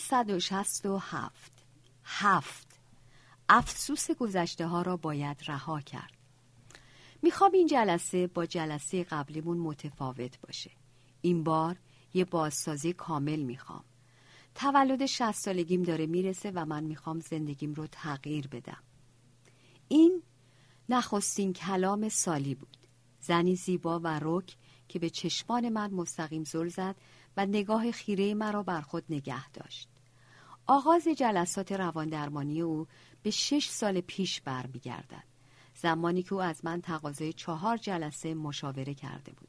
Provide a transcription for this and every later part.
167 هفت. افسوس گذشته ها را باید رها کرد. می‌خوام این جلسه با جلسه قبلیمون متفاوت باشه. این بار یه بازسازی کامل می‌خوام. تولد شست سالگیم داره می‌رسه و من می‌خوام زندگیم رو تغییر بدم. این نخستین کلام سالی بود. زنی زیبا و رک که به چشمان من مستقیم زل زد و نگاه خیره مرا بر خود نگه داشت. آغاز جلسات روان درمانی او به شش سال پیش برمیگردد. زمانی که او از من تقاضای چهار جلسه مشاوره کرده بود.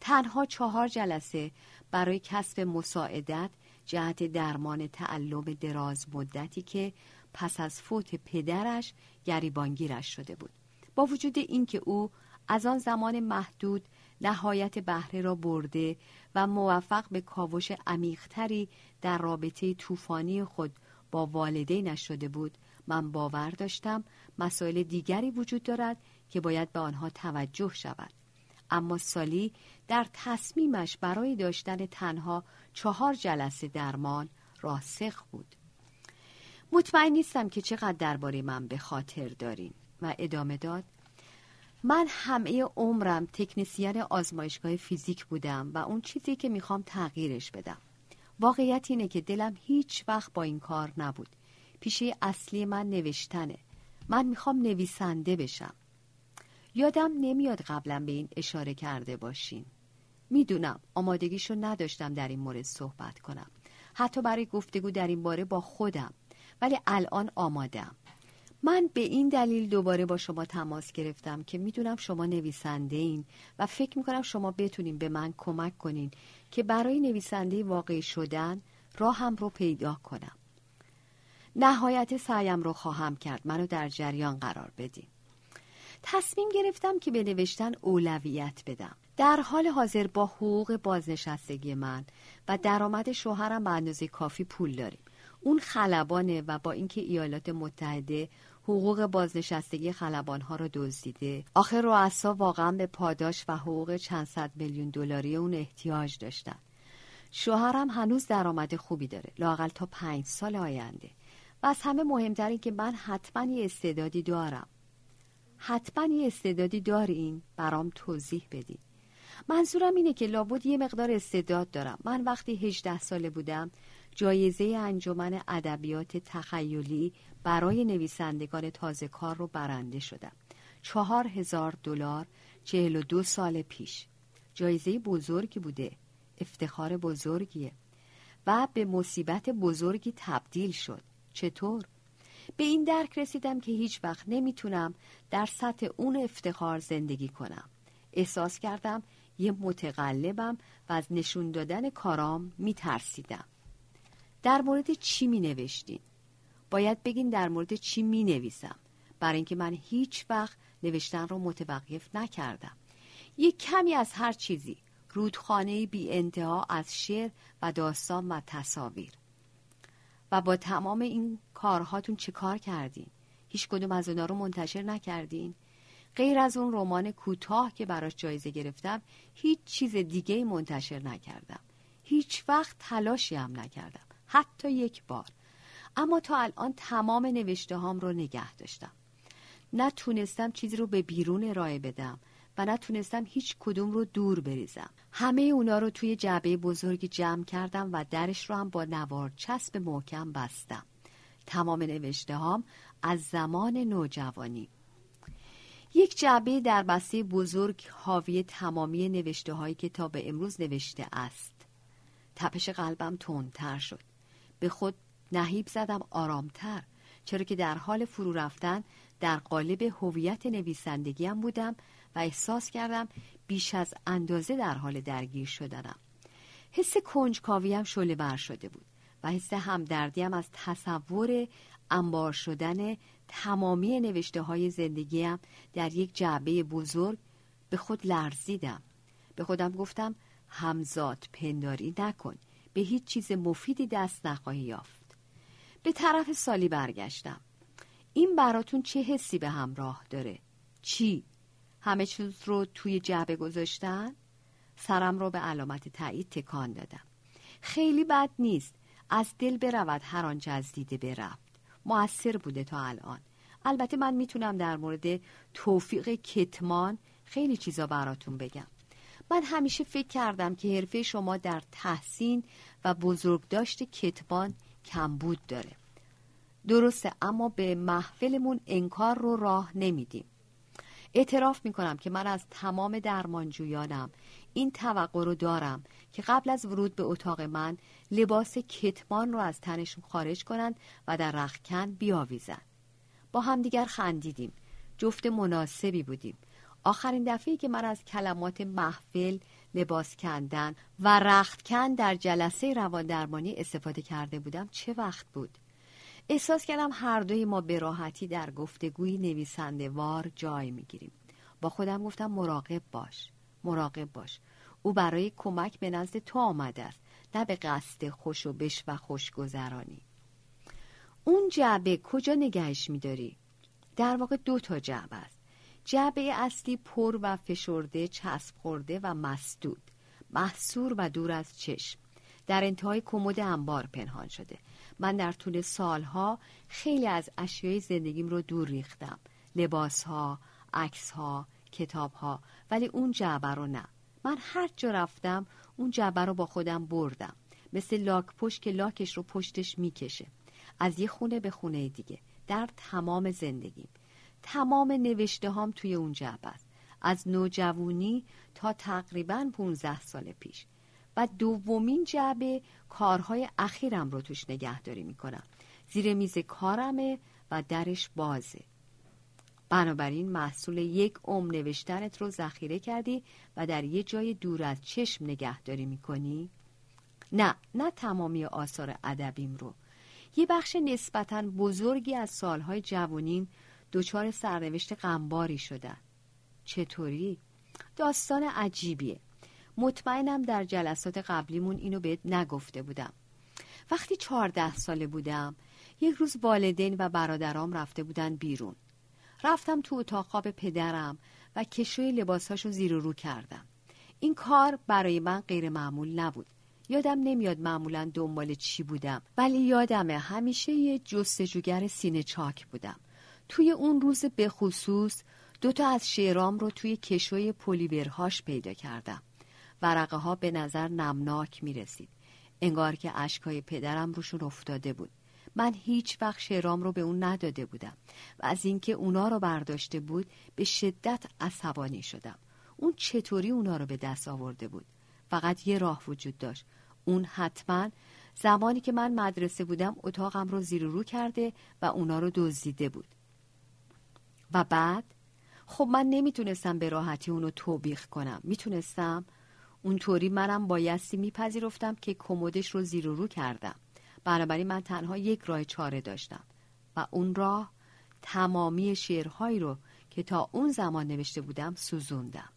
تنها چهار جلسه برای کسب مساعدت جهت درمان تعلم دراز مدتی که پس از فوت پدرش گریبانگیرش شده بود. با وجود اینکه او از آن زمان محدود نهایت بهره را برده و موفق به کاوش عمیقتری در رابطه طوفانی خود با والدینش شده بود. من باور داشتم مسائل دیگری وجود دارد که باید به آنها توجه شود. اما سالی در تصمیمش برای داشتن تنها چهار جلسه درمان راسخ بود. مطمئن نیستم که چقدر درباره من به خاطر دارین و ادامه داد. من همه عمرم تکنسیان آزمایشگاه فیزیک بودم و اون چیزی که می‌خوام تغییرش بدم. واقعیت اینه که دلم هیچ وقت با این کار نبود. پیشه اصلی من نوشتنه. من می‌خوام نویسنده بشم. یادم نمیاد قبلا به این اشاره کرده باشین. می‌دونم آمادگیشو نداشتم در این مورد صحبت کنم. حتی برای گفتگو در این باره با خودم. ولی الان آمادم. من به این دلیل دوباره با شما تماس گرفتم که می‌دونم شما نویسنده این و فکر می‌کنم شما بتونین به من کمک کنین که برای نویسنده واقعی شدن راهم رو پیدا کنم. نهایت سعیم رو خواهم کرد. منو در جریان قرار بدین. تصمیم گرفتم که به نوشتن اولویت بدم. در حال حاضر با حقوق بازنشستگی من و درآمد شوهرم به اندازه کافی پول داریم. اون خلبانه و با اینکه ایالات متحده حقوق بازنشستگی خلبانها را دزدیده. آخر رؤسا واقعا به پاداش و حقوق چند صد میلیون دلاری اون احتیاج داشتن. شوهرم هنوز درآمد خوبی داره. لاقل تا پنج سال آینده. و از همه مهمتر این که من حتما یه استعدادی دارم. حتما یه استعدادی دارین؟ برام توضیح بدین. منظورم اینه که لابد یه مقدار استعداد دارم. من وقتی 18 ساله بودم جایزه انجمن ادبیات تخیلی برای نویسندگان تازه کار رو برنده شدم. چهار هزار دلار چهل و دو سال پیش. جایزه بزرگی بوده. افتخار بزرگیه. و به مصیبت بزرگی تبدیل شد. چطور؟ به این درک رسیدم که هیچ وقت نمی‌تونم در سطح اون افتخار زندگی کنم. احساس کردم یه متقلبم و از نشون دادن کارام میترسیدم. در مورد چی می نوشتین؟ باید بگین در مورد چی می نویسم برای اینکه من هیچ وقت نوشتن رو متوقف نکردم. یک کمی از هر چیزی رودخانه بی انتها از شعر و داستان و تصاویر. و با تمام این کارهاتون چه کار کردین؟ هیچ کدوم از اونا رو منتشر نکردین؟ غیر از اون رمان کوتاه که براش جایزه گرفتم هیچ چیز دیگه منتشر نکردم. هیچ وقت تلاشی هم نکردم. حتی یک بار. اما تا الان تمام نوشته هام رو نگه داشتم. نتونستم چیزی رو به بیرون ارائه بدم و نتونستم هیچ کدوم رو دور بریزم. همه اونا رو توی جعبه بزرگی جمع کردم و درش رو هم با نوار چسب محکم بستم. تمام نوشته هام از زمان نوجوانی. یک جعبه در بسته بزرگ حاوی تمامی نوشته هایی که تا به امروز نوشته است. تپش قلبم تندتر شد. به خود نهیب زدم آرامتر. چرا که در حال فرو رفتن در قالب هویت نویسندگیم بودم و احساس کردم بیش از اندازه در حال درگیر شدنم. حس کنجکاویم شله بر شده بود و حس همدردیم از تصور انبار شدن تمامی نوشته های زندگیم در یک جعبه بزرگ به خود لرزیدم. به خودم گفتم همزاد پنداری نکن. به هیچ چیز مفیدی دست نخواهی یافت. به طرف سالی برگشتم. این براتون چه حسی به همراه داره؟ چی؟ همه چیز رو توی جعبه گذاشتن؟ سرم رو به علامت تایید تکان دادم. خیلی بد نیست. از دل برود هر آنچه از دیده برفت. موثر بوده تا الان. البته من می‌تونم در مورد توفیق کتمان خیلی چیزا براتون بگم. من همیشه فکر کردم که حرفه شما در تحسین و بزرگداشت کتمان کمبود داره. درسته اما به محفلمون انکار رو راه نمیدیم. اعتراف می‌کنم که من از تمام درمانجویانم این توقع رو دارم که قبل از ورود به اتاق من لباس کتمان رو از تنشون خارج کنند و در رخکن بیاویزند. با همدیگر خندیدیم. جفت مناسبی بودیم. آخرین دفعه که من از کلمات محفل لباس کندن و رختکن در جلسه روان درمانی استفاده کرده بودم چه وقت بود؟ احساس کردم هر دوی ما به راحتی در گفتگوی نویسنده وار جای می‌گیریم. با خودم گفتم مراقب باش مراقب باش. او برای کمک به نزد تو آمده است نه به قصد خوش و بش و خوشگذرانی. اون جعبه کجا نگهش میداری؟ در واقع دو تا جعبه است. جعبه اصلی پر و فشرده چسب خورده و مسدود. محصور و دور از چشم. در انتهای کمد انبار پنهان شده. من در طول سالها خیلی از اشیای زندگیم رو دور ریختم. لباسها، عکسها، کتابها. ولی اون جعبه رو نه. من هر جا رفتم اون جعبه رو با خودم بردم. مثل لاک پشت که لاکش رو پشتش می‌کشه. از یه خونه به خونه دیگه. در تمام زندگیم. تمام نوشته هام توی اون جعبه است. از نوجوانی تا تقریبا 15 سال پیش. و دومین جعبه کارهای اخیرم رو توش نگهداری می‌کنم. زیر میز کارمه و درش بازه. بنابراین محصول یک عمر نوشتنت رو ذخیره کردی و در یه جای دور از چشم نگهداری می‌کنی؟ نه نه تمامی آثار ادبیم رو. یه بخش نسبتا بزرگی از سالهای جوانیم دچار سرنوشت غمباری شدن. چطوری؟ داستان عجیبیه. مطمئنم در جلسات قبلیمون اینو بهت نگفته بودم. وقتی چهارده ساله بودم یک روز والدین و برادرام رفته بودن بیرون. رفتم تو اتاق خواب پدرم و کشوی لباساشو زیر رو کردم. این کار برای من غیر معمول نبود. یادم نمیاد معمولا دنبال چی بودم ولی یادمه همیشه یه جستجوگر سینه چاک بودم. توی اون روز به خصوص دوتا از شعرام رو توی کشوی پلیورهاش پیدا کردم ورقه ها به نظر نمناک می رسید. انگار که اشکای پدرم روشون افتاده بود. من هیچ وقت شعرام رو به اون نداده بودم و از اینکه اونا رو برداشته بود به شدت عصبانی شدم. اون چطوری اونا رو به دست آورده بود؟ فقط یه راه وجود داشت. اون حتما زمانی که من مدرسه بودم اتاقم رو زیر رو کرده و اونا رو دزدیده بود. و بعد؟ خب من نمی‌تونستم به راحتی اونو توبیخ کنم. می‌تونستم؟ اونطوری منم بایستی میپذیرفتم که کمدش رو زیر و رو کردم. بنابراین من تنها یک راه چاره داشتم و اون راه تمامی شعرهایی رو که تا اون زمان نوشته بودم سوزوندم.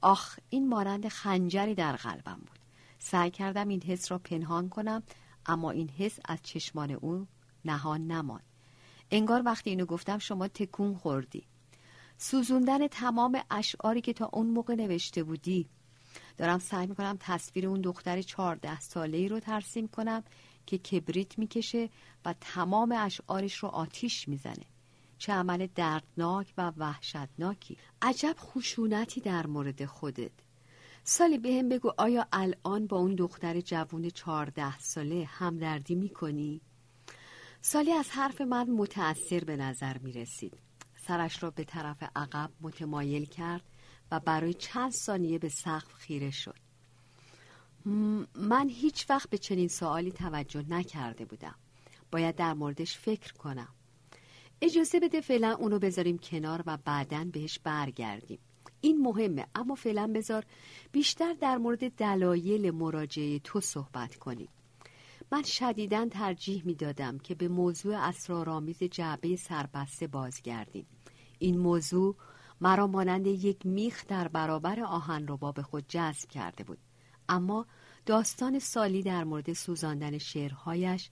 آخ این مانند خنجری در قلبم بود. سعی کردم این حس را پنهان کنم اما این حس از چشمان او نهان نماند. انگار وقتی اینو گفتم شما تکون خوردی. سوزوندن تمام اشعاری که تا اون موقع نوشته بودی. دارم سعی می‌کنم تصویر اون دختر چهارده ساله ای رو ترسیم کنم که کبریت می‌کشه و تمام اشعارش رو آتیش می‌زنه. چه عمل دردناک و وحشتناکی. عجب خشونتی در مورد خودت. سالی به بگو آیا الان با اون دختر جوون چهارده ساله همدردی می‌کنی؟ سالی از حرف من متأثر به نظر می رسید. سرش را به طرف عقب متمایل کرد و برای چند ثانیه به سقف خیره شد. من هیچ وقت به چنین سوالی توجه نکرده بودم. باید در موردش فکر کنم. اجازه بده فعلا اونو بذاریم کنار و بعدا بهش برگردیم. این مهمه اما فعلا بذار بیشتر در مورد دلایل مراجعه تو صحبت کنیم. من شدیدا ترجیح می‌دادم که به موضوع اسرارآمیز جعبه سربسته بازگردیم. این موضوع مرا مانند یک میخ در برابر آهن رو به خود جذب کرده بود. اما داستان سالی در مورد سوزاندن شعرهایش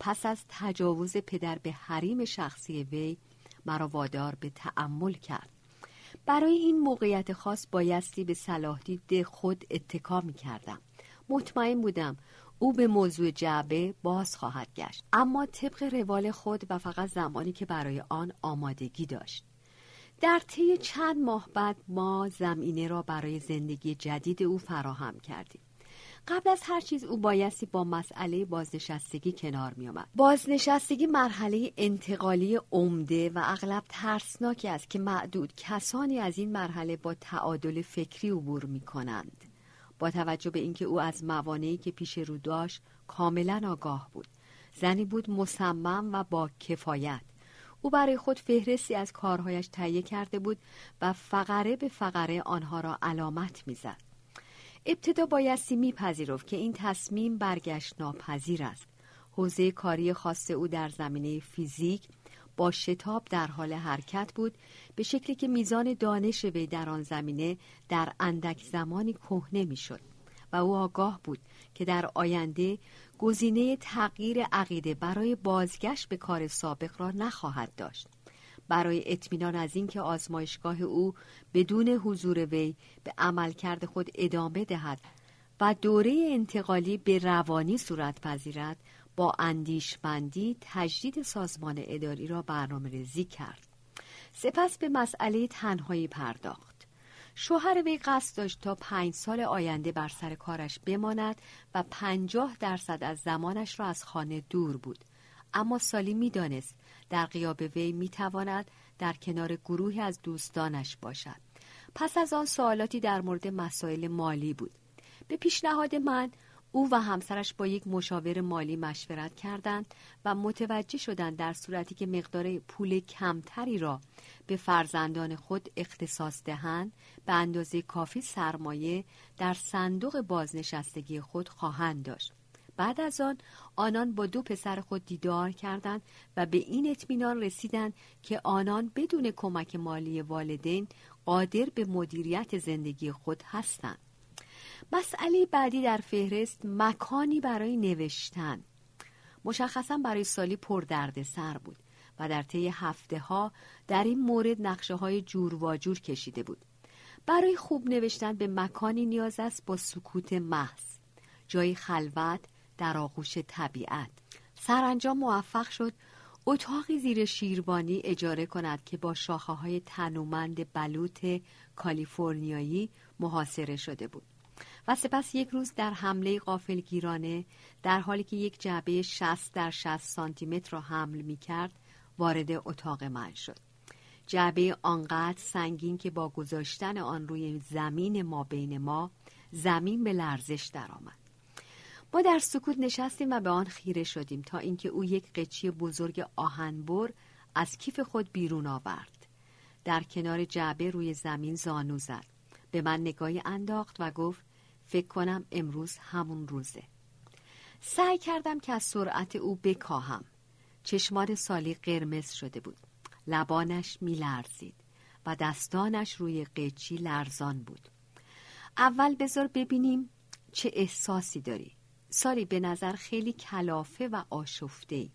پس از تجاوز پدر به حریم شخصی وی مرا وادار به تأمل کرد. برای این موقعیت خاص بایستی به صلاح دید خود اتکا می کردم مطمئن بودم او به موضوع جعبه باز خواهد گشت اما طبق روال خود و فقط زمانی که برای آن آمادگی داشت در طی چند ماه بعد ما زمینه را برای زندگی جدید او فراهم کردیم قبل از هر چیز او بایستی با مسئله بازنشستگی کنار می آمد. بازنشستگی مرحله انتقالی عمده و اغلب ترسناکی است که معدود کسانی از این مرحله با تعادل فکری عبور می کنند. با توجه به اینکه او از موانعی که پیش رو داشت کاملا آگاه بود. زنی بود مصمم و با کفایت. او برای خود فهرستی از کارهایش تهیه کرده بود و فقره به فقره آنها را علامت می‌زد. ابتدا بایستی میپذیرفت که این تصمیم برگشت ناپذیر است. حوزه کاری خاص او در زمینه فیزیک با شتاب در حال حرکت بود به شکلی که میزان دانش وی در آن زمینه در اندک زمانی کهنه می‌شد و او آگاه بود که در آینده گزینه تغییر عقیده برای بازگشت به کار سابق را نخواهد داشت. برای اطمینان از اینکه آزمایشگاه او بدون حضور وی به عملکرد خود ادامه دهد و دوره انتقالی به روانی صورت پذیرد با اندیشمندی تجدید سازمان اداری را برنامه ریزی کرد. سپس به مسئله تنهایی پرداخت. شوهر وی قصد داشت تا پنج سال آینده بر سر کارش بماند و پنجاه درصد از زمانش را از خانه دور بود. اما سالی می‌دانست در قیاب وی می‌تواند در کنار گروهی از دوستانش باشد. پس از آن سوالاتی در مورد مسائل مالی بود. به پیشنهاد من او و همسرش با یک مشاور مالی مشورت کردند و متوجه شدند در صورتی که مقدار پول کمتری را به فرزندان خود اختصاص دهند به اندازه کافی سرمایه در صندوق بازنشستگی خود خواهند داشت. بعد از آن آنان با دو پسر خود دیدار کردند و به این اطمینان رسیدند که آنان بدون کمک مالی والدین قادر به مدیریت زندگی خود هستند. مسئله بعدی در فهرست مکانی برای نوشتن. مشخصا برای سالی پر درد سر بود و در طی هفته ها در این مورد نقشه های جور و جور کشیده بود. برای خوب نوشتن به مکانی نیاز است با سکوت محض جای خلوت در آغوش طبیعت. سرانجام موفق شد اتاقی زیر شیربانی اجاره کند که با شاخه های تنومند بلوط کالیفرنیایی محاصره شده بود. و سپس یک روز در حمله گیرانه در حالی که یک جعبه 60 در 60 سانتی متر را حمل می کرد وارد اتاق من شد. جعبه آنقدر سنگین که با گذاشتن آن روی زمین ما بین ما زمین به لرزش درآمد. ما در سکوت نشستیم و به آن خیره شدیم تا اینکه او یک قچی بزرگ آهنبر از کیف خود بیرون آورد. در کنار جعبه روی زمین زانو زد. به من نگاهی انداخت و گفت فکر کنم امروز همون روزه. سعی کردم که از سرعت او بکاهم. چشمان سالی قرمز شده بود. لبانش میلرزید و دستانش روی قیچی لرزان بود. اول بذار ببینیم چه احساسی داری. سالی به نظر خیلی کلافه و آشفته.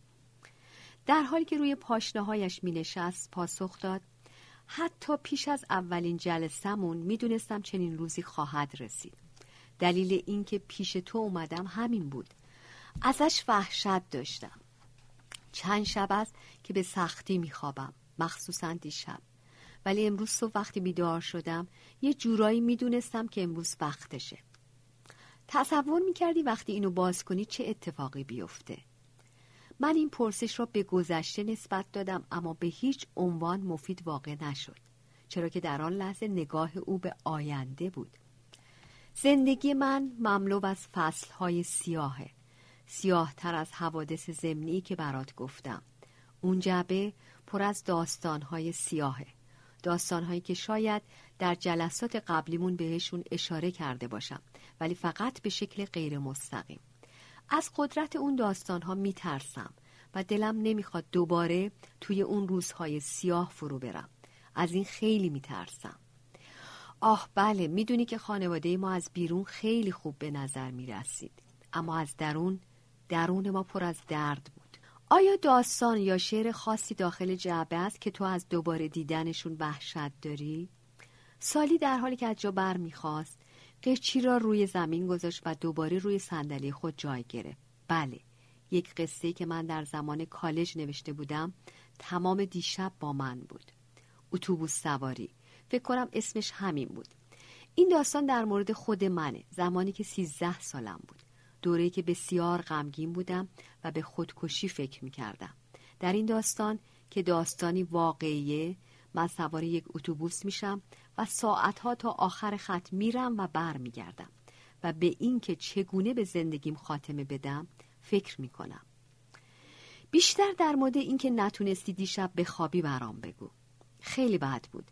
در حالی که روی پاشنهایش می نشست پاسخ داد حتی پیش از اولین جلسمون می‌دونستم چنین روزی خواهد رسید. دلیل اینکه پیش تو اومدم همین بود. ازش وحشت داشتم. چند شب است که به سختی میخوابم مخصوصا دیشب. ولی امروز صبح وقتی بیدار شدم یه جورایی می‌دونستم که امروز وقتشه تصور می‌کردی وقتی اینو باز کنی چه اتفاقی بیفته. من این پرسش را به گذشته نسبت دادم اما به هیچ عنوان مفید واقع نشد. چرا که در آن لحظه نگاه او به آینده بود. زندگی من مملو از فصلهای سیاهه. سیاه تر از حوادث زمینی که برات گفتم. اون جبه پر از داستانهای سیاهه. داستانهایی که شاید در جلسات قبلیمون بهشون اشاره کرده باشم ولی فقط به شکل غیر مستقیم. از قدرت اون داستانها میترسم و دلم نمی‌خواد دوباره توی اون روزهای سیاه فرو برم. از این خیلی میترسم. آه بله می‌دونی که خانواده ما از بیرون خیلی خوب به نظر می‌رسید. اما از درون درون ما پر از درد بود. آیا داستان یا شعر خاصی داخل جعبه است که تو از دوباره دیدنشون وحشت داری؟ سالی در حالی که از جا بر می‌خواست قیچی را روی زمین گذاشت و دوباره روی صندلی خود جای گرفت. بله یک قصه که من در زمان کالج نوشته بودم تمام دیشب با من بود. اتوبوس سواری. فکر کنم اسمش همین بود. این داستان در مورد خود منه زمانی که سیزده سالم بود. دوره که بسیار غمگین بودم و به خودکشی فکر می کردم. در این داستان که داستانی واقعیه من سوار یک اتوبوس میشم و ساعتها تا آخر خط میرم و برمیگردم و به اینکه چگونه به زندگیم خاتمه بدم فکر می‌کنم. بیشتر در مورد اینکه نتونستی دیشب به خوابی برام بگو. خیلی بد بود.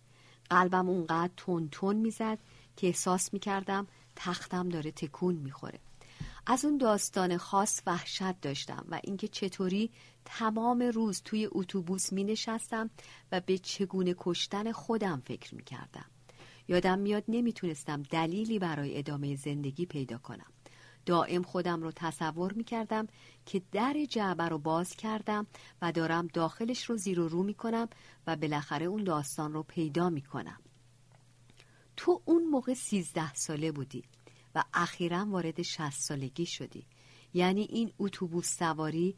قلبم اونقدر تون تون می‌زد که احساس می‌کردم تختم داره تکون می‌خوره از اون داستان خاص وحشت داشتم و اینکه چطوری تمام روز توی اتوبوس می نشستم و به چگونه کشتن خودم فکر می کردم. یادم میاد نمی‌تونستم دلیلی برای ادامه زندگی پیدا کنم. دائم خودم رو تصور می کردم که در جعبه رو باز کردم و دارم داخلش رو زیر و رو می کنم و بالاخره اون داستان رو پیدا می کنم. تو اون موقع سیزده ساله بودی و اخیرا وارد شست سالگی شدی. یعنی این اتوبوس سواری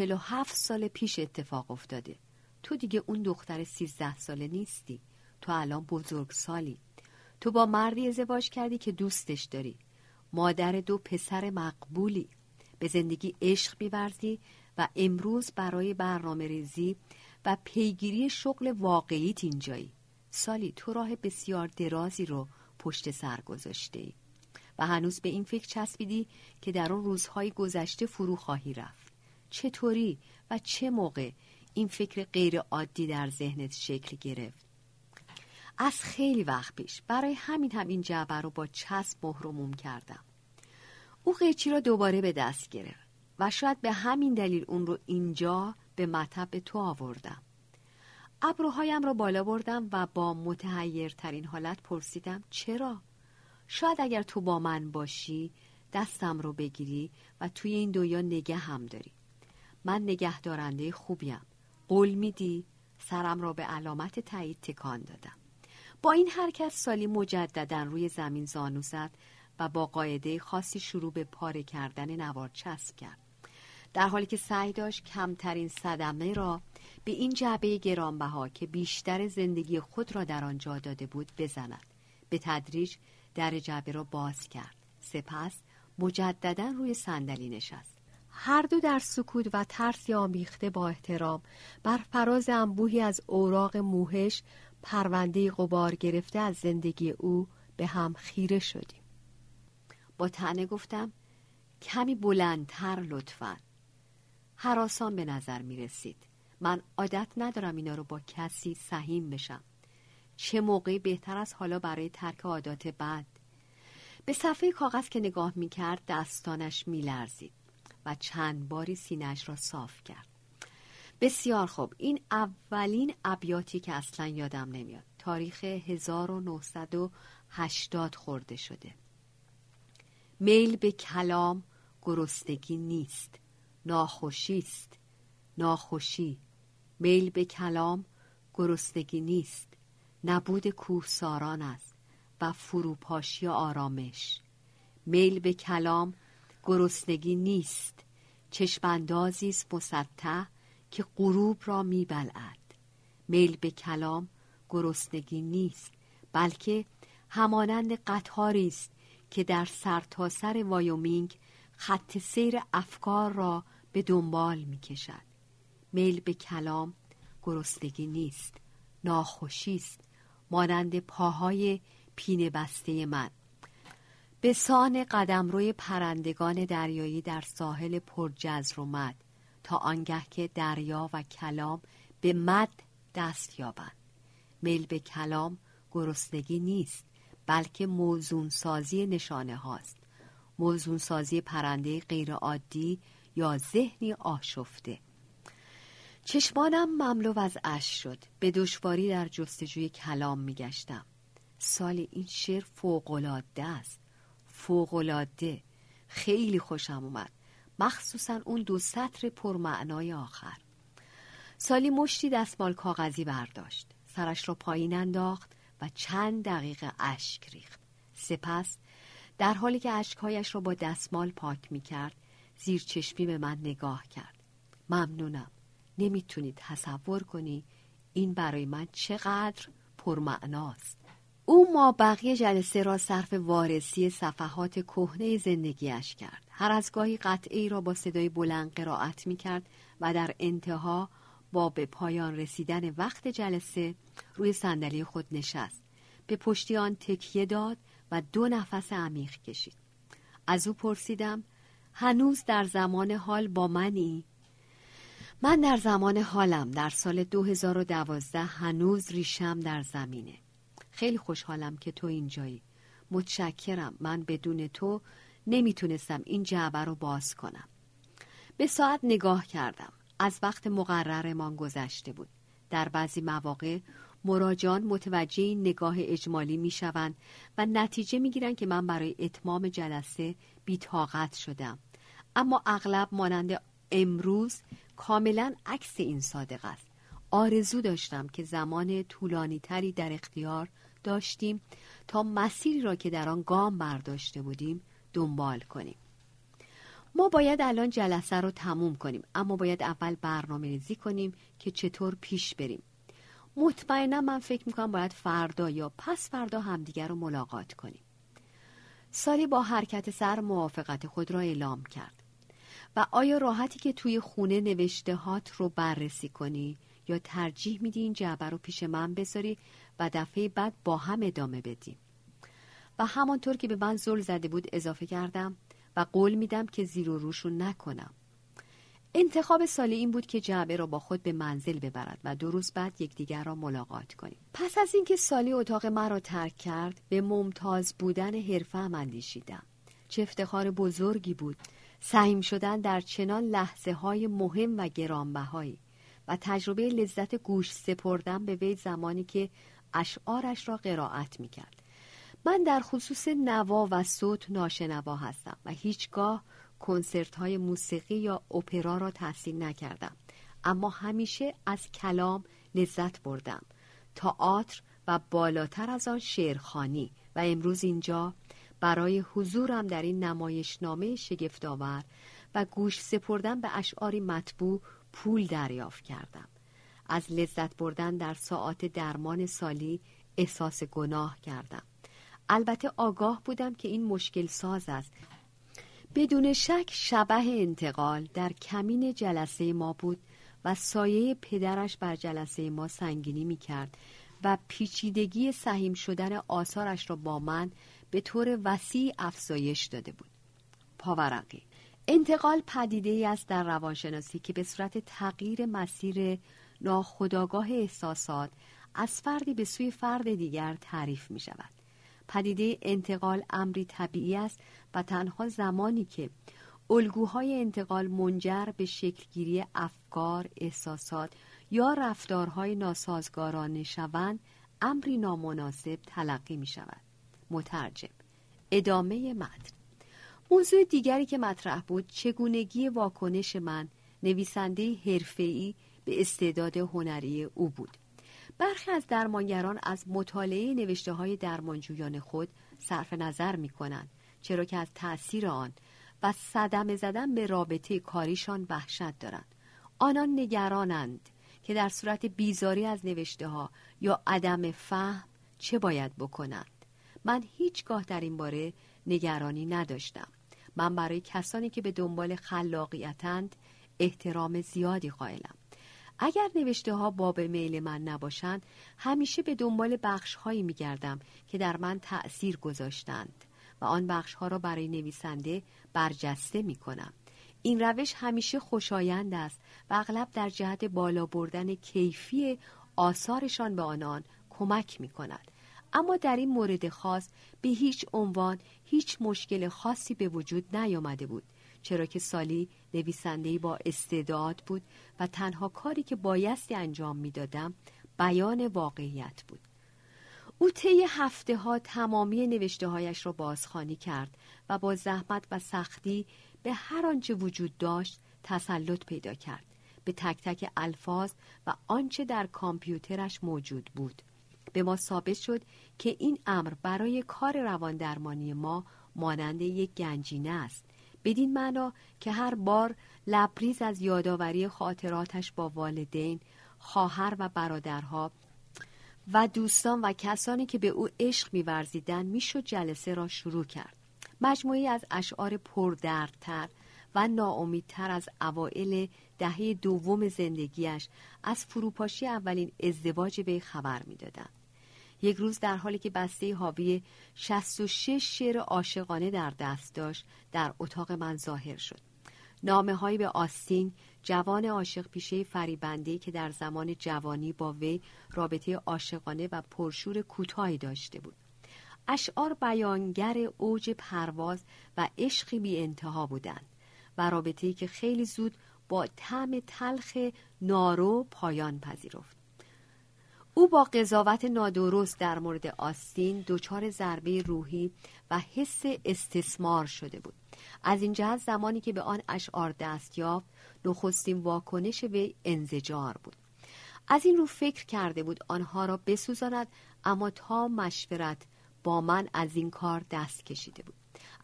هفت سال پیش اتفاق افتاده. تو دیگه اون دختر سیزده ساله نیستی. تو الان بزرگ سالی. تو با مردی ازدواج کردی که دوستش داری. مادر دو پسر مقبولی. به زندگی عشق میورزی و امروز برای برنامه ریزی و پیگیری شغل واقعیت اینجایی. سالی تو راه بسیار درازی رو پشت سر گذاشته ای و هنوز به این فکر چسبیدی که در اون روزهای گذشته فرو خواهی رفت. چطوری و چه موقع این فکر غیر عادی در ذهنت شکل گرفت؟ از خیلی وقت پیش برای همین هم این جعبه رو با چسب مهرموم کردم. او قیچی را دوباره به دست گرفت و شاید به همین دلیل اون رو اینجا به مطب تو آوردم. ابروهایم را بالا بردم و با متحیرترین حالت پرسیدم چرا؟ شاید اگر تو با من باشی دستم رو بگیری و توی این دویا نگه هم داری. من نگه دارنده خوبیم. قول میدی؟ سرم را به علامت تایید تکان دادم. با این حرکت سالی مجددا روی زمین زانو زد و با قاعده خاصی شروع به پاره کردن نوار چسب کرد. در حالی که سعی داشت کمترین صدمه را به این جعبه گرانبها که بیشتر زندگی خود را در آنجا داده بود بزند. به تدریج در جعبه را باز کرد. سپس مجددا روی صندلی نشست. هر دو در سکوت و ترسی آمیخته با احترام بر فراز انبوهی از اوراق موهش پرونده قبار گرفته از زندگی او به هم خیره شدیم. با تنه گفتم کمی بلندتر لطفا. حراسان به نظر می رسید. من عادت ندارم اینا رو با کسی سهیم بشم. چه موقعی بهتر از حالا برای ترک عادات بد به صفحه کاغذ که نگاه می کرد دستانش می لرزید و چند باری سینش را صاف کرد. بسیار خوب. این اولین ابیاتی که اصلا یادم نمیاد. تاریخ 1980 خورده شده. میل به کلام گرسنگی نیست. ناخوشی است. ناخوشی. میل به کلام گرسنگی نیست. نبود کوهساران است و فروپاشی آرامش. میل به کلام گرسنگی نیست. چشماندازی است مسطح که غروب را میبلعد. میل به کلام گرسنگی نیست بلکه همانند قطاری است که در سرتاسر سر وایومینگ خط سیر افکار را به دنبال می کشد. میل به کلام گرسنگی نیست ناخوشی است مانند پاهای پینه بسته من. به سان قدمروی پرندگان دریایی در ساحل پرجزر و تا آنگه که دریا و کلام به مد دست یابند. میل به کلام گرسنگی نیست بلکه موزون سازی نشانه هاست. موزون سازی پرنده غیرعادی یا ذهنی آشفته. چشمانم مملو از اش شد. به دشواری در جستجوی کلام میگشتم. سال این شعر فوقالعاده است. فوقالعاده. خیلی خوشم اومد. مخصوصا اون دو سطر پرمعنای آخر. سالی مشتی دستمال کاغذی برداشت. سرش را پایین انداخت و چند دقیقه اشک ریخت. سپس در حالی که اشکهایش را با دستمال پاک می کرد زیر چشمی به من نگاه کرد. ممنونم. نمی‌تونی تصور کنی این برای من چقدر پرمعناست. او ما بقیه جلسه را صرف وارسی صفحات کهنه زندگیش کرد. هر از گاهی قطعی را با صدای بلند قرائت می کرد و در انتها با به پایان رسیدن وقت جلسه روی صندلی خود نشست. به پشتی آن تکیه داد و دو نفس عمیق کشید. از او پرسیدم هنوز در زمان حال با منی؟ من در زمان حالم در سال 2012 هنوز ریشم در زمینه. خیلی خوشحالم که تو اینجایی. متشکرم. من بدون تو نمی‌تونستم این جعبه رو باز کنم. به ساعت نگاه کردم. از وقت مقررمان گذشته بود. در بعضی مواقع مراجعان متوجه این نگاه اجمالی می‌شوند و نتیجه می‌گیرند که من برای اتمام جلسه بیتاقت شدم. اما اغلب مانند امروز کاملا عکس این صادق است. آرزو داشتم که زمان طولانی تری در اختیار داشتیم تا مسیری را که در آن گام برداشته بودیم دنبال کنیم. ما باید الان جلسه رو تموم کنیم اما باید اول برنامه ریزی کنیم که چطور پیش بریم. مطمئنا من فکر می‌کنم باید فردا یا پس فردا همدیگر رو ملاقات کنیم. سالی با حرکت سر موافقت خود را اعلام کرد. و آیا راحتی که توی خونه نوشته هات رو بررسی کنی یا ترجیح میدی این جعبه رو پیش من بذاری و دفعه بعد با هم ادامه بدیم؟ و همانطور که به من زل زده بود اضافه کردم و قول میدم که زیر و روشون نکنم. انتخاب سالی این بود که جعبه را با خود به منزل ببرد و دو روز بعد یکدیگر را ملاقات کنیم. پس از اینکه سالی اتاق مرا ترک کرد به ممتاز بودن حرفه اندیشیدم. چه افتخار بزرگی بود. سعیم شدن در چنان لحظه های مهم و گرانبهایی و تجربه لذت گوش سپردن به وی زمانی که اشعارش را قرائت می کرد. من در خصوص نوا و صوت ناشنوا هستم و هیچگاه کنسرت های موسیقی یا اپرا را تحصیل نکردم. اما همیشه از کلام لذت بردم. تئاتر و بالاتر از آن شعرخانی و امروز اینجا برای حضورم در این نمایشنامه شگفتآور و گوش سپردن به اشعاری مطبوع پول دریافت کردم. از لذت بردن در ساعات درمان سالی احساس گناه کردم. البته آگاه بودم که این مشکل ساز است. بدون شک شبه انتقال در کمین جلسه ما بود و سایه پدرش بر جلسه ما سنگینی می کرد و پیچیدگی سهیم شدن آثارش را با من به طور وسیع افزایش داده بود. پاورقی. انتقال پدیده ای است در روانشناسی که به صورت تغییر مسیر ناخداگاه احساسات از فردی به سوی فرد دیگر تعریف می شود پدیده انتقال امری طبیعی است و تنها زمانی که الگوهای انتقال منجر به شکلگیری افکار، احساسات یا رفتارهای ناسازگارانه شوند امری نامناسب تلقی می شود. مترجم ادامه متن موضوع دیگری که مطرح بود چگونگی واکنش من نویسنده حرفه‌ای به استعداد هنری او بود برخی از درمانگران از مطالعه نوشته های درمانجویان خود صرف نظر می کنند چرا که از تأثیر آن و صدمه زدن به رابطه کاریشان وحشت دارند. آنان نگرانند که در صورت بیزاری از نوشته ها یا عدم فهم چه باید بکنند. من هیچگاه در این باره نگرانی نداشتم. من برای کسانی که به دنبال خلاقیتند احترام زیادی قائلم. اگر نوشته ها باب میل من نباشند همیشه به دنبال بخش هایی می گردم که در من تأثیر گذاشتند و آن بخش ها را برای نویسنده برجسته می کنم این روش همیشه خوشایند است و اغلب در جهت بالا بردن کیفی آثارشان به آنان کمک می کند اما در این مورد خاص به هیچ عنوان هیچ مشکل خاصی به وجود نیامده بود. چرا که سالی نویسندهای با استعداد بود و تنها کاری که بایستی انجام می‌دادم بیان واقعیت بود. او طی هفته ها تمامی نوشته هایش را بازخوانی کرد و با زحمت و سختی به هر آنچه وجود داشت تسلط پیدا کرد. به تک تک الفاظ و آنچه در کامپیوترش موجود بود. به ما ثابت شد که این امر برای کار روان درمانی ما مانند یک گنجینه است. بدین معنا که هر بار لبریز از یادآوری خاطراتش با والدین خواهر و برادرها و دوستان و کسانی که به او عشق میورزیدند می‌شد جلسه را شروع کرد. مجموعی از اشعار پردردتر و ناامیدتر از اوائل دهه دوم زندگیش از فروپاشی اولین ازدواج به خبر می‌دادند. یک روز در حالی که بسته حاوی 66 شعر عاشقانه در دست داشت در اتاق من ظاهر شد. نامه هایی به آستین جوان عاشق پیشه فریبنده که در زمان جوانی با وی رابطه عاشقانه و پرشور کوتاهی داشته بود. اشعار بیانگر اوج پرواز و عشقی بی انتها بودند و رابطه‌ای که خیلی زود با طعم تلخ نارو پایان پذیرفت. او با قضاوت نادرست در مورد آستین دچار ضربه روحی و حس استثمار شده بود. از این جهت زمانی که به آن اشعار دست یافت نخستین واکنش وی انزجار بود. از این رو فکر کرده بود آنها را بسوزاند اما تا مشورت با من از این کار دست کشیده بود.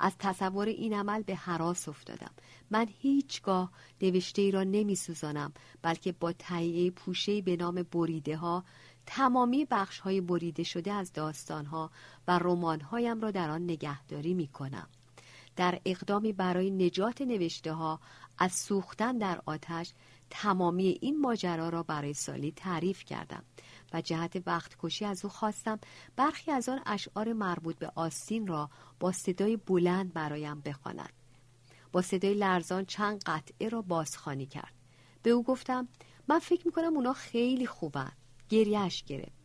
از تصور این عمل به حراس افتادم. من هیچگاه نوشته ای را نمی سوزانم بلکه با تهیه پوشه به نام بریده ها تمامی بخش های بریده شده از داستان ها و رمان هایم را در آن نگهداری می کنم. در اقدامی برای نجات نوشته ها از سوختن در آتش تمامی این ماجرا را برای سالی تعریف کردم و جهت وقت کشی از او خواستم برخی از آن اشعار مربوط به آستین را با صدای بلند برایم بخواند. با صدای لرزان چند قطعه را بازخوانی کرد. به او گفتم من فکر می‌کنم اونا خیلی خوبن. گریهش گرفت.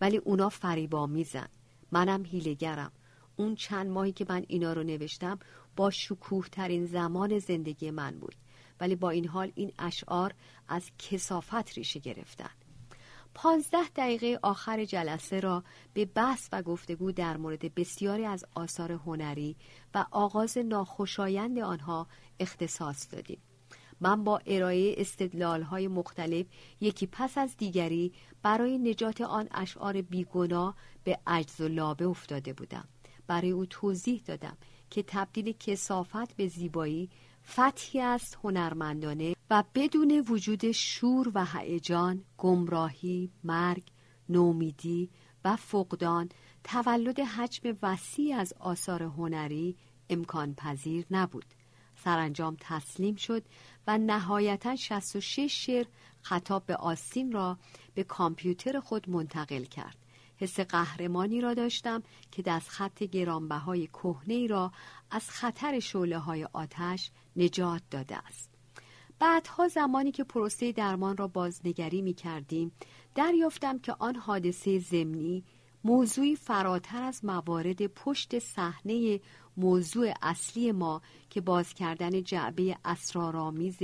ولی اونا فریبا میزن. منم هیلگرم. اون چند ماهی که من اینا رو نوشتم با شکوه ترین زمان زندگی من بود. ولی با این حال این اشعار از کسافت ریشه گرفتن. پانزده دقیقه آخر جلسه را به بحث و گفتگو در مورد بسیاری از آثار هنری و آغاز ناخوشایند آنها اختصاص دادیم. من با ارائه استدلال های مختلف یکی پس از دیگری برای نجات آن اشعار بیگنا به عجز و لابه افتاده بودم. برای او توضیح دادم که تبدیل کسافت به زیبایی فتحی است هنرمندانه و بدون وجود شور و هیجان، گمراهی، مرگ، نومیدی و فقدان تولد حجم وسیع از آثار هنری امکان پذیر نبود. سرانجام تسلیم شد و نهایتا 66 شعر خطاب به آستین را به کامپیوتر خود منتقل کرد. حس قهرمانی را داشتم که دست خط گرانبهای کهنه را از خطر شعله های آتش نجات داده است. بعدها زمانی که پروسه درمان را بازنگری می کردیم دریافتم که آن حادثه زمینی موضوعی فراتر از موارد پشت صحنه موضوع اصلی ما که باز کردن جعبه اسرارآمیز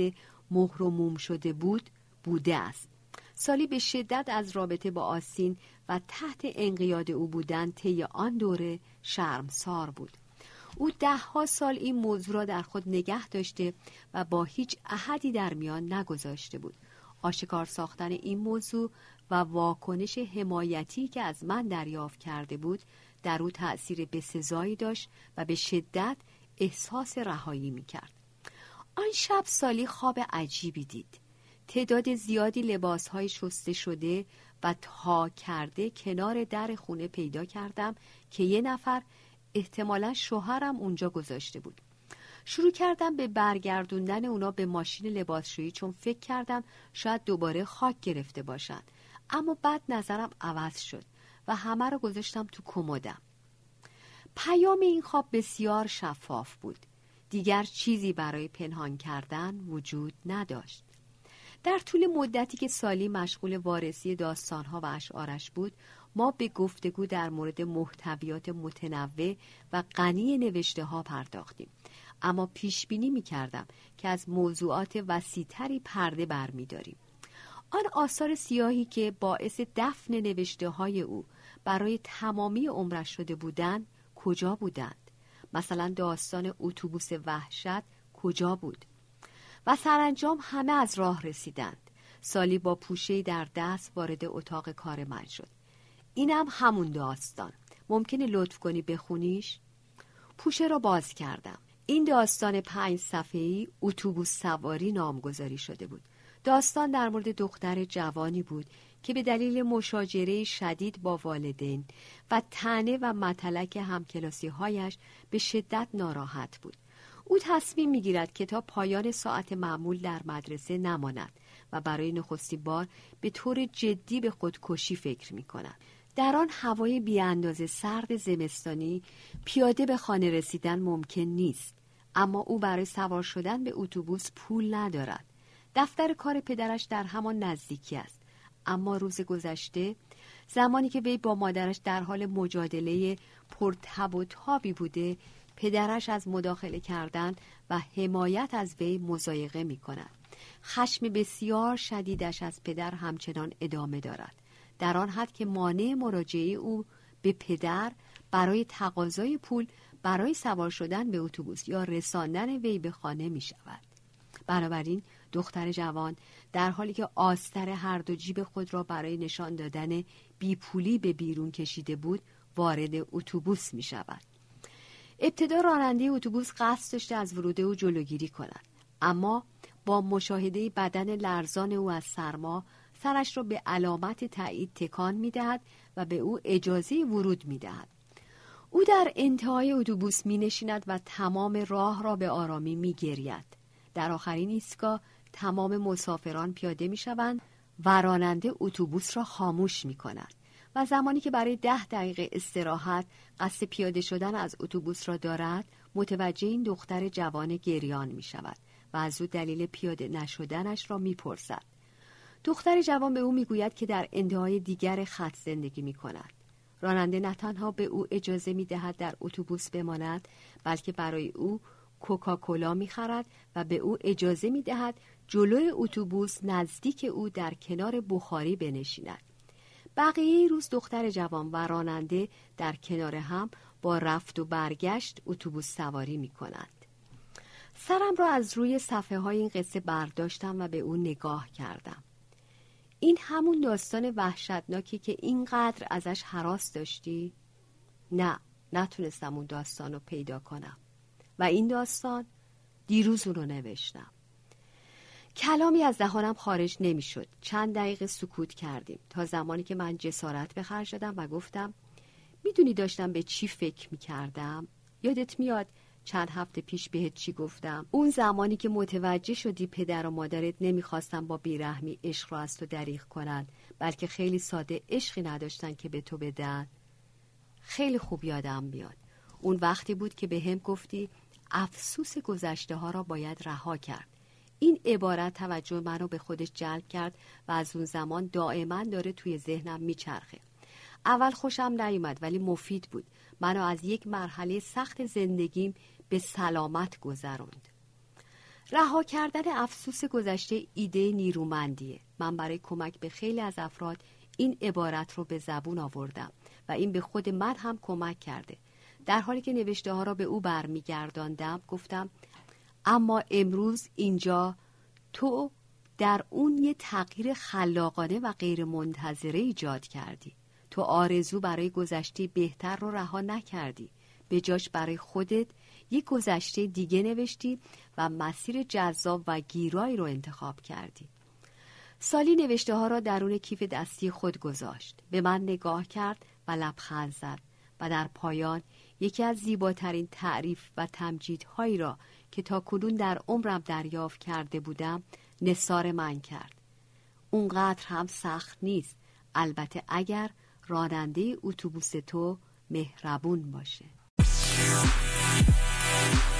مهر و موم شده بود بوده است. سالی به شدت از رابطه با آسین و تحت انقیاد او بودن طی آن دوره شرمسار بود. او دهها سال این موضوع را در خود نگه داشته و با هیچ احدی در میان نگذاشته بود. آشکار ساختن این موضوع و واکنش حمایتی که از من دریافت کرده بود در او تأثیر بسزایی داشت و به شدت احساس رهایی می کرد. آن شب سالی خواب عجیبی دید. تعداد زیادی لباس های شسته شده و تا کرده کنار در خونه پیدا کردم که یه نفر احتمالا شوهرم اونجا گذاشته بود. شروع کردم به برگردوندن اونا به ماشین لباسشویی چون فکر کردم شاید دوباره خاک گرفته باشند اما بعد نظرم عوض شد و همه رو گذاشتم تو کمدم. پیام این خواب بسیار شفاف بود. دیگر چیزی برای پنهان کردن وجود نداشت. در طول مدتی که سالی مشغول وارسی داستانها و اشعارش بود ما به گفتگو در مورد محتویات متنوع و غنی نوشته ها پرداختیم. اما پیش بینی می کردم که از موضوعات وسیعتری پرده برمیداریم. آن آثار سیاهی که باعث دفن نوشته های او برای تمامی عمرش شده بودند کجا بودند؟ مثلا داستان اتوبوس وحشت کجا بود؟ و سرانجام همه از راه رسیدند. سالی با پوشه در دست وارد اتاق کار من شد. اینم همون داستان. ممکنه لطف کنی بخونیش؟ پوشه را باز کردم. این داستان پنج صفحه‌ای اتوبوس سواری نامگذاری شده بود. داستان در مورد دختر جوانی بود که به دلیل مشاجره شدید با والدین و تنه و متلک همکلاسی هایش به شدت ناراحت بود. او تصمیم می‌گیرد که تا پایان ساعت معمول در مدرسه نماند و برای نخستی بار به طور جدی به خودکشی فکر می کند. در آن هوای بیاندازه سرد زمستانی پیاده به خانه رسیدن ممکن نیست. اما او برای سوار شدن به اتوبوس پول ندارد دفتر کار پدرش در همان نزدیکی است اما روز گذشته زمانی که وی با مادرش در حال مجادله پرتب و تابی بوده پدرش از مداخله کردن و حمایت از وی مزایقه می کند. خشم بسیار شدیدش از پدر همچنان ادامه دارد. در آن حد که مانع مراجعه او به پدر برای تقاضای پول برای سوار شدن به اتوبوس یا رساندن وی به خانه می شود. بنابراین دختر جوان در حالی که آستر هر دو جیب خود را برای نشان دادن بیپولی به بیرون کشیده بود وارد اتوبوس می شود. ابتدا راننده اتوبوس قصد داشته از ورود او جلوگیری کند اما با مشاهده بدن لرزان او از سرما سرش را به علامت تایید تکان می دهد و به او اجازه ورود می دهد. او در انتهای اتوبوس می نشیند و تمام راه را به آرامی می گرید. در آخرین ایستگاه تمام مسافران پیاده می شوند و راننده اتوبوس را خاموش می کند و زمانی که برای ده دقیقه استراحت قصد پیاده شدن از اتوبوس را دارد متوجه این دختر جوان گریان می شود و از او دلیل پیاده نشدنش را می پرسد. دختر جوان به او می گوید که در انتهای دیگر خط زندگی می کند. راننده نه تنها به او اجازه می دهد در اتوبوس بماند بلکه برای او کوکاکولا می خرد و به او اجازه می دهد جلوی اتوبوس نزدیک او در کنار بخاری بنشیند. بقیه روز دختر جوان و راننده در کنار هم با رفت و برگشت اتوبوس سواری می کنند. سرم را از روی صفحه های این قصه برداشتم و به او نگاه کردم. این همون داستان وحشتناکی که اینقدر ازش حراس داشتی؟ نه نتونستم اون داستان رو پیدا کنم و این داستان دیروز اون رو نوشتم کلامی از دهانم خارج نمی‌شد. چند دقیقه سکوت کردیم تا زمانی که من جسارت به خرج دادم و گفتم می‌دونی داشتم به چی فکر می‌کردم؟ یادت میاد چند هفته پیش بهت چی گفتم؟ اون زمانی که متوجه شدی پدر و مادرت نمی‌خواستن با بیرحمی عشق را از تو دریغ کنن بلکه خیلی ساده عشقی نداشتن که به تو بدن. خیلی خوب یادم میاد. اون وقتی بود که به هم گفتی افسوس گذشته ها را باید رها کرد. این عبارت توجه منو به خودش جلب کرد و از اون زمان دائما داره توی ذهنم میچرخه. اول خوشم نیومد ولی مفید بود. منو از یک مرحله سخت زندگیم به سلامت گذروند رها کردن افسوس گذشته ایده نیرومندیه. من برای کمک به خیلی از افراد این عبارت رو به زبون آوردم و این به خود من هم کمک کرده. در حالی که نوشته ها را به او برمیگرداندم گفتم اما امروز اینجا تو در اون یه تغییر خلاقانه و غیر منتظره ایجاد کردی. تو آرزو برای گذشته بهتر رو رها نکردی. به جاش برای خودت یک گذشته دیگه نوشتی و مسیر جذاب و گیرایی رو انتخاب کردی. سالی نوشته ها را درون کیف دستی خود گذاشت. به من نگاه کرد و لبخند زد و در پایان یکی از زیباترین تعریف و تمجیدهایی را که تا کنون در عمرم دریافت کرده بودم نصار من کرد. اونقدر هم سخت نیست. البته اگر راننده اتوبوس تو مهربون باشه. Música